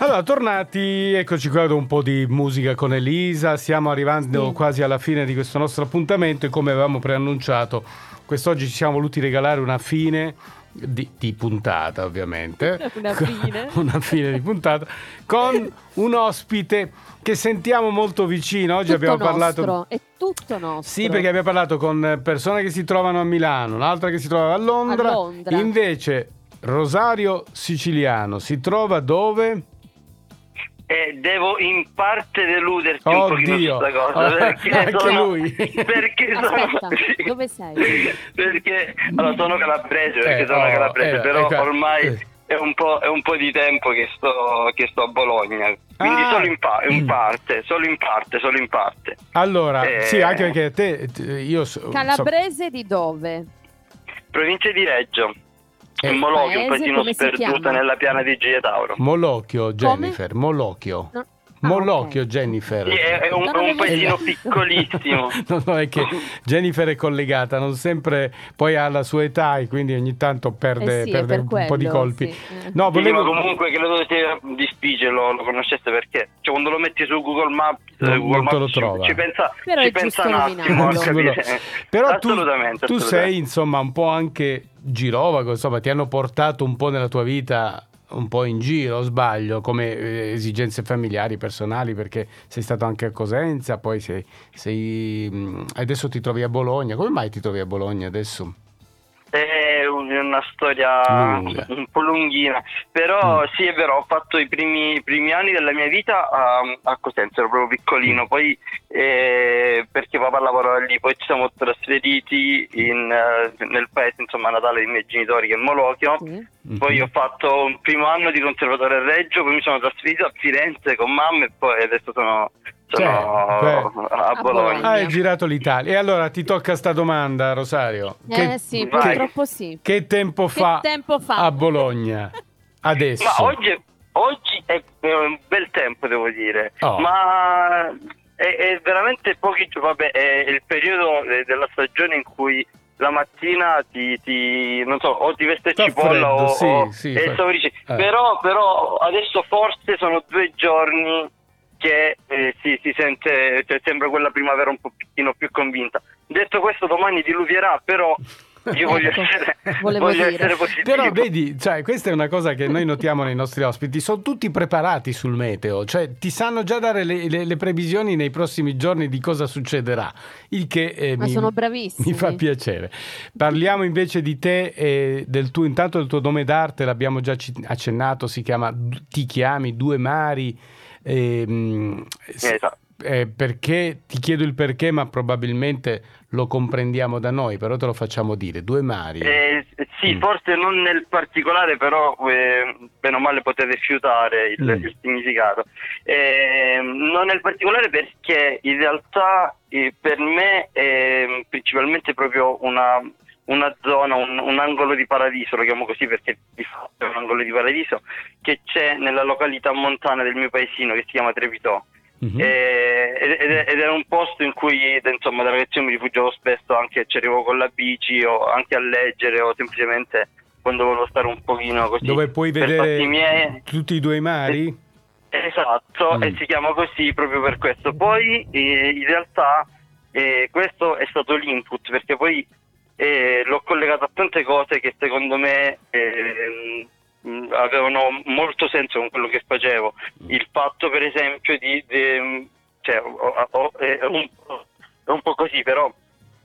Allora, tornati, eccoci qua con un po' di musica con Elisa, stiamo arrivando Sì. quasi alla fine di questo nostro appuntamento e come avevamo preannunciato, quest'oggi ci siamo voluti regalare una fine di, di puntata ovviamente. Una fine. una fine di puntata con un ospite che sentiamo molto vicino. Oggi tutto abbiamo nostro, parlato... è tutto nostro. Sì, perché abbiamo parlato con persone che si trovano a Milano, un'altra che si trova a Londra. A Londra. Invece Rosario Siciliano si trova dove? Eh, devo in parte deluderti un pochino Oddio, questa cosa Oh, perché anche sono, lui. perché Aspetta, sono dove sei? perché allora sono calabrese perché Eh, sono oh, calabrese eh, però eh, ormai eh. è un, po', è un po' di tempo che sto, che sto a Bologna quindi Ah. solo in, pa- in Mm. parte solo in parte solo in parte Allora, Eh. sì, anche perché te, te- io so- so- Calabrese di dove? provincia di Reggio Eh. Molocchio un paesino come si sperduto nella piana di Tauro Molocchio, Jennifer, Molocchio. No- ah, Molocchio, ok. Jennifer. Sì, è, un, un paesino piccolissimo No, no, è che Jennifer è collegata, non sempre poi ha la sua età e quindi ogni tanto perde, Eh sì, perde per un po' di quello, colpi. sì. Eh. No, Sì, volevo... ma comunque credo sia difficile lo, lo conoscesse perché cioè, quando lo metti su Google Maps, Non- eh, Google Maps lo ci- trova. Ci, pensa, Però ci pensa un attimo. Però tu, assolutamente, tu sei insomma un po' anche girovago, insomma ti hanno portato un po' nella tua vita un po' in giro, sbaglio, come eh, esigenze familiari, personali, perché sei stato anche a Cosenza, poi sei, sei, mh, adesso ti trovi a Bologna. Come mai ti trovi a Bologna adesso? Una storia Lunga. un po' lunghina, però Mm. sì è vero, ho fatto i primi, i primi anni della mia vita a, a Cosenza, ero proprio piccolino, poi eh, perché papà lavorava lì, poi ci siamo trasferiti in, eh, nel paese insomma natale dei miei genitori che è Molocchio, Sì. poi ho fatto un primo anno di conservatorio a Reggio, poi mi sono trasferito a Firenze con mamma e poi adesso sono, sono Cioè, a. Bologna. A Bologna. Hai girato l'Italia. E allora ti tocca sta domanda, Rosario. Eh sì, vai. purtroppo sì. Che tempo Che fa, tempo fa? a Bologna? Adesso. Ma oggi, oggi è è un bel tempo, devo dire, Oh. ma è, è veramente pochi giorni. Vabbè, è il periodo della stagione in cui la mattina ti, ti- non so, o ti veste Fa cipolla freddo, o, sì, o- sì, e fa- eh. però, però adesso forse sono due giorni che eh, si, si sente, cioè, sembra quella primavera un pochettino più convinta. Detto questo, domani diluvierà, però io voglio, Ecco, essere, voglio dire. essere positivo. Però vedi, cioè, questa è una cosa che noi notiamo nei nostri ospiti, sono tutti preparati sul meteo, cioè ti sanno già dare le, le- le previsioni nei prossimi giorni di cosa succederà, il che eh, Ma mi, sono bravissimi. mi fa piacere. Parliamo invece di te e del tuo, intanto del tuo nome d'arte, l'abbiamo già accennato, si chiama Ti chiami Due Mari. Ehm, s- Esatto. eh, perché ti chiedo il perché, ma probabilmente lo comprendiamo da noi, però te lo facciamo dire. Due mari. Eh, sì, Mm. forse non nel particolare, però eh, bene o male potete fiutare il, Mm. il significato. Eh, non nel particolare perché in realtà eh, per me è principalmente proprio una, una zona, un, un angolo di paradiso, lo chiamo così perché di fatto è un angolo di paradiso che c'è nella località montana del mio paesino che si chiama Trepitò. Mhm. Eh, ed, ed- era un posto in cui insomma da ragazzino mi rifugiavo spesso anche ci arrivavo con la bici o anche a leggere o semplicemente quando volevo stare un pochino così Dove puoi vedere miei tutti i due mari? esatto Mm. e si chiama così proprio per questo poi eh, in realtà eh, questo è stato l'input perché poi eh, l'ho collegato a tante cose che secondo me mh, avevano molto senso con quello che facevo. Il fatto per esempio di, di- cioè, ho- ho- è, un, po'- è un po' così però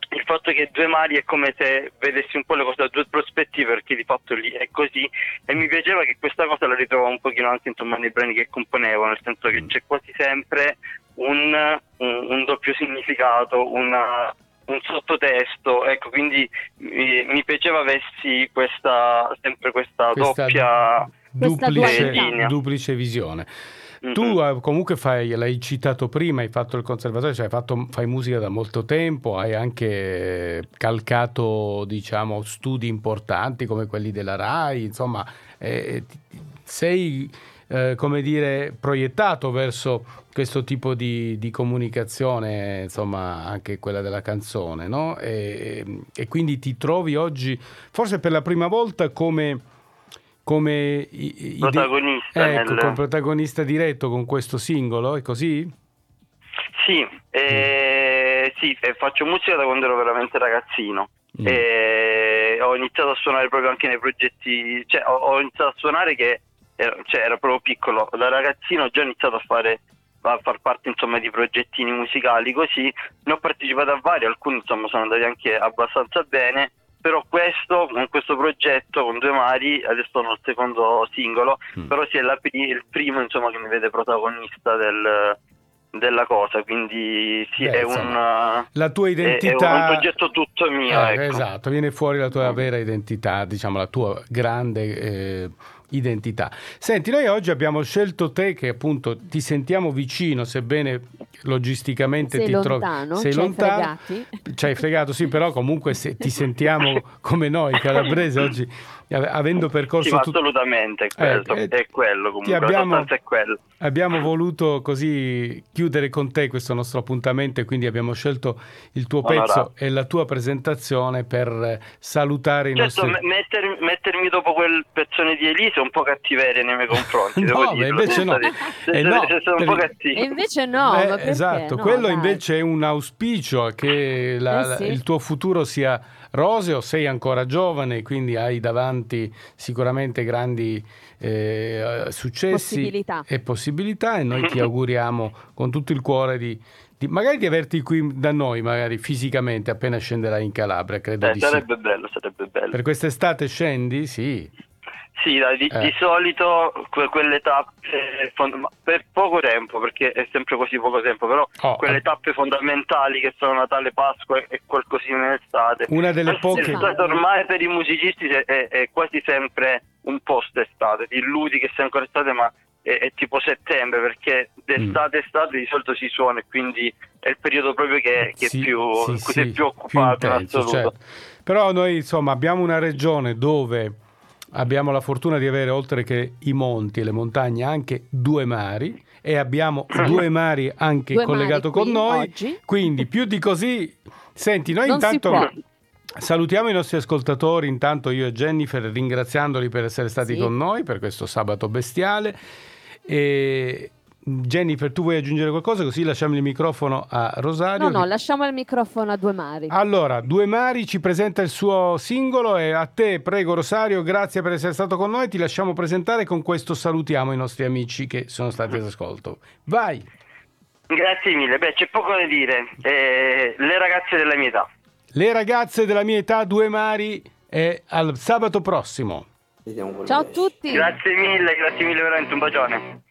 il fatto che due mari è come se vedessi un po' le cose da due prospettive perché di fatto lì è così. E mi piaceva che questa cosa la ritrovo un pochino anche insomma, nei brani che componevo nel senso che c'è quasi sempre un, un- un doppio significato una- un sottotesto ecco quindi mi, mi piaceva avessi questa sempre questa, Questa doppia duplice, dualità. duplice visione. Tu eh, comunque fai, l'hai citato prima, hai fatto il conservatorio, cioè hai fatto- fai musica da molto tempo, hai anche calcato diciamo, studi importanti come quelli della RAI, insomma eh, sei eh, come dire proiettato verso questo tipo di, di comunicazione, insomma anche quella della canzone, no? E, e quindi ti trovi oggi, forse per la prima volta come come Protagonista ecco, nel- protagonista diretto con questo singolo, è così? Sì, eh, sì, eh, faccio musica da quando ero veramente ragazzino. Mm. E ho iniziato a suonare proprio anche nei progetti, cioè ho, ho iniziato a suonare che ero, cioè, ero proprio piccolo, da ragazzino ho già iniziato a fare a far parte insomma di progettini musicali così, ne ho partecipato a vari, alcuni insomma sono andati anche abbastanza bene, però questo, con questo progetto con Due Mari, adesso sono il secondo singolo, Mm. però sì è la il primo insomma che mi vede protagonista del- della cosa, quindi sì Beh, è insomma, un... La tua È, identità... è un progetto tutto mio, Eh, ecco. Esatto, viene fuori la tua vera identità, diciamo la tua grande eh, identità. Senti, noi oggi abbiamo scelto te che appunto ti sentiamo vicino, sebbene logisticamente Sei ti lontano, trovi sei ci lontano. fregati. Ci hai fregato, sì, però comunque se ti sentiamo come noi calabrese oggi ave- avendo percorso Sì, tutto assolutamente è quello, Eh, eh, è quello comunque, abbiamo- è quello. Abbiamo voluto così chiudere con te questo nostro appuntamento e quindi abbiamo scelto il tuo Onorato. pezzo e la tua presentazione per eh, salutare i Certo, nostri... me- metter- mettermi dopo quel pezzone di Elise un po' cattiveria nei miei confronti, No, devo beh, invece no. Siete- Eh, siete- no, per-. E invece no, Eh, ma perché? esatto, No, quello dai. invece è un auspicio che la- Eh sì. il tuo futuro sia roseo, sei ancora giovane, quindi hai davanti sicuramente grandi eh, successi Possibilità. e possibilità e noi ti auguriamo con tutto il cuore di, di- magari di averti qui da noi, magari fisicamente appena scenderai in Calabria, credo Eh, di sarebbe bello, sarebbe bello. sì. Per quest'estate scendi? Sì. Sì, dai, di, Eh. di solito que- quelle tappe, fond- ma per poco tempo, perché è sempre così poco tempo, però Oh, quelle eh. tappe fondamentali che sono Natale, Pasqua e qualcosina in estate. Una delle Anzi, poche- l'estate ormai per i musicisti è, è- quasi sempre un post estate, ti illudi che sia ancora estate, ma è, è tipo settembre, perché d'estate a estate di solito si suona e quindi è il periodo proprio che, che Sì, è più, sì, sì, più occupato in intenso, certo. Però noi insomma abbiamo una regione dove abbiamo la fortuna di avere oltre che i monti e le montagne anche due mari e abbiamo due mari anche Due collegato mari con noi. oggi. Quindi più di così, senti, noi Non intanto salutiamo i nostri ascoltatori, intanto io e Jennifer ringraziandoli per essere stati Sì. con noi per questo sabato bestiale. E Jennifer, tu vuoi aggiungere qualcosa così lasciamo il microfono a Rosario. No, no, che- lasciamo il microfono a due mari. allora, Due Mari ci presenta il suo singolo e a te, prego Rosario, grazie per essere stato con noi, ti lasciamo presentare con questo salutiamo i nostri amici che sono stati all'ascolto. Vai! Grazie mille, beh c'è poco da dire, Eh, le ragazze della mia età. Le ragazze della mia età, Due Mari, e al sabato prossimo. Ciao a tutti. Grazie mille, grazie mille veramente, un bacione.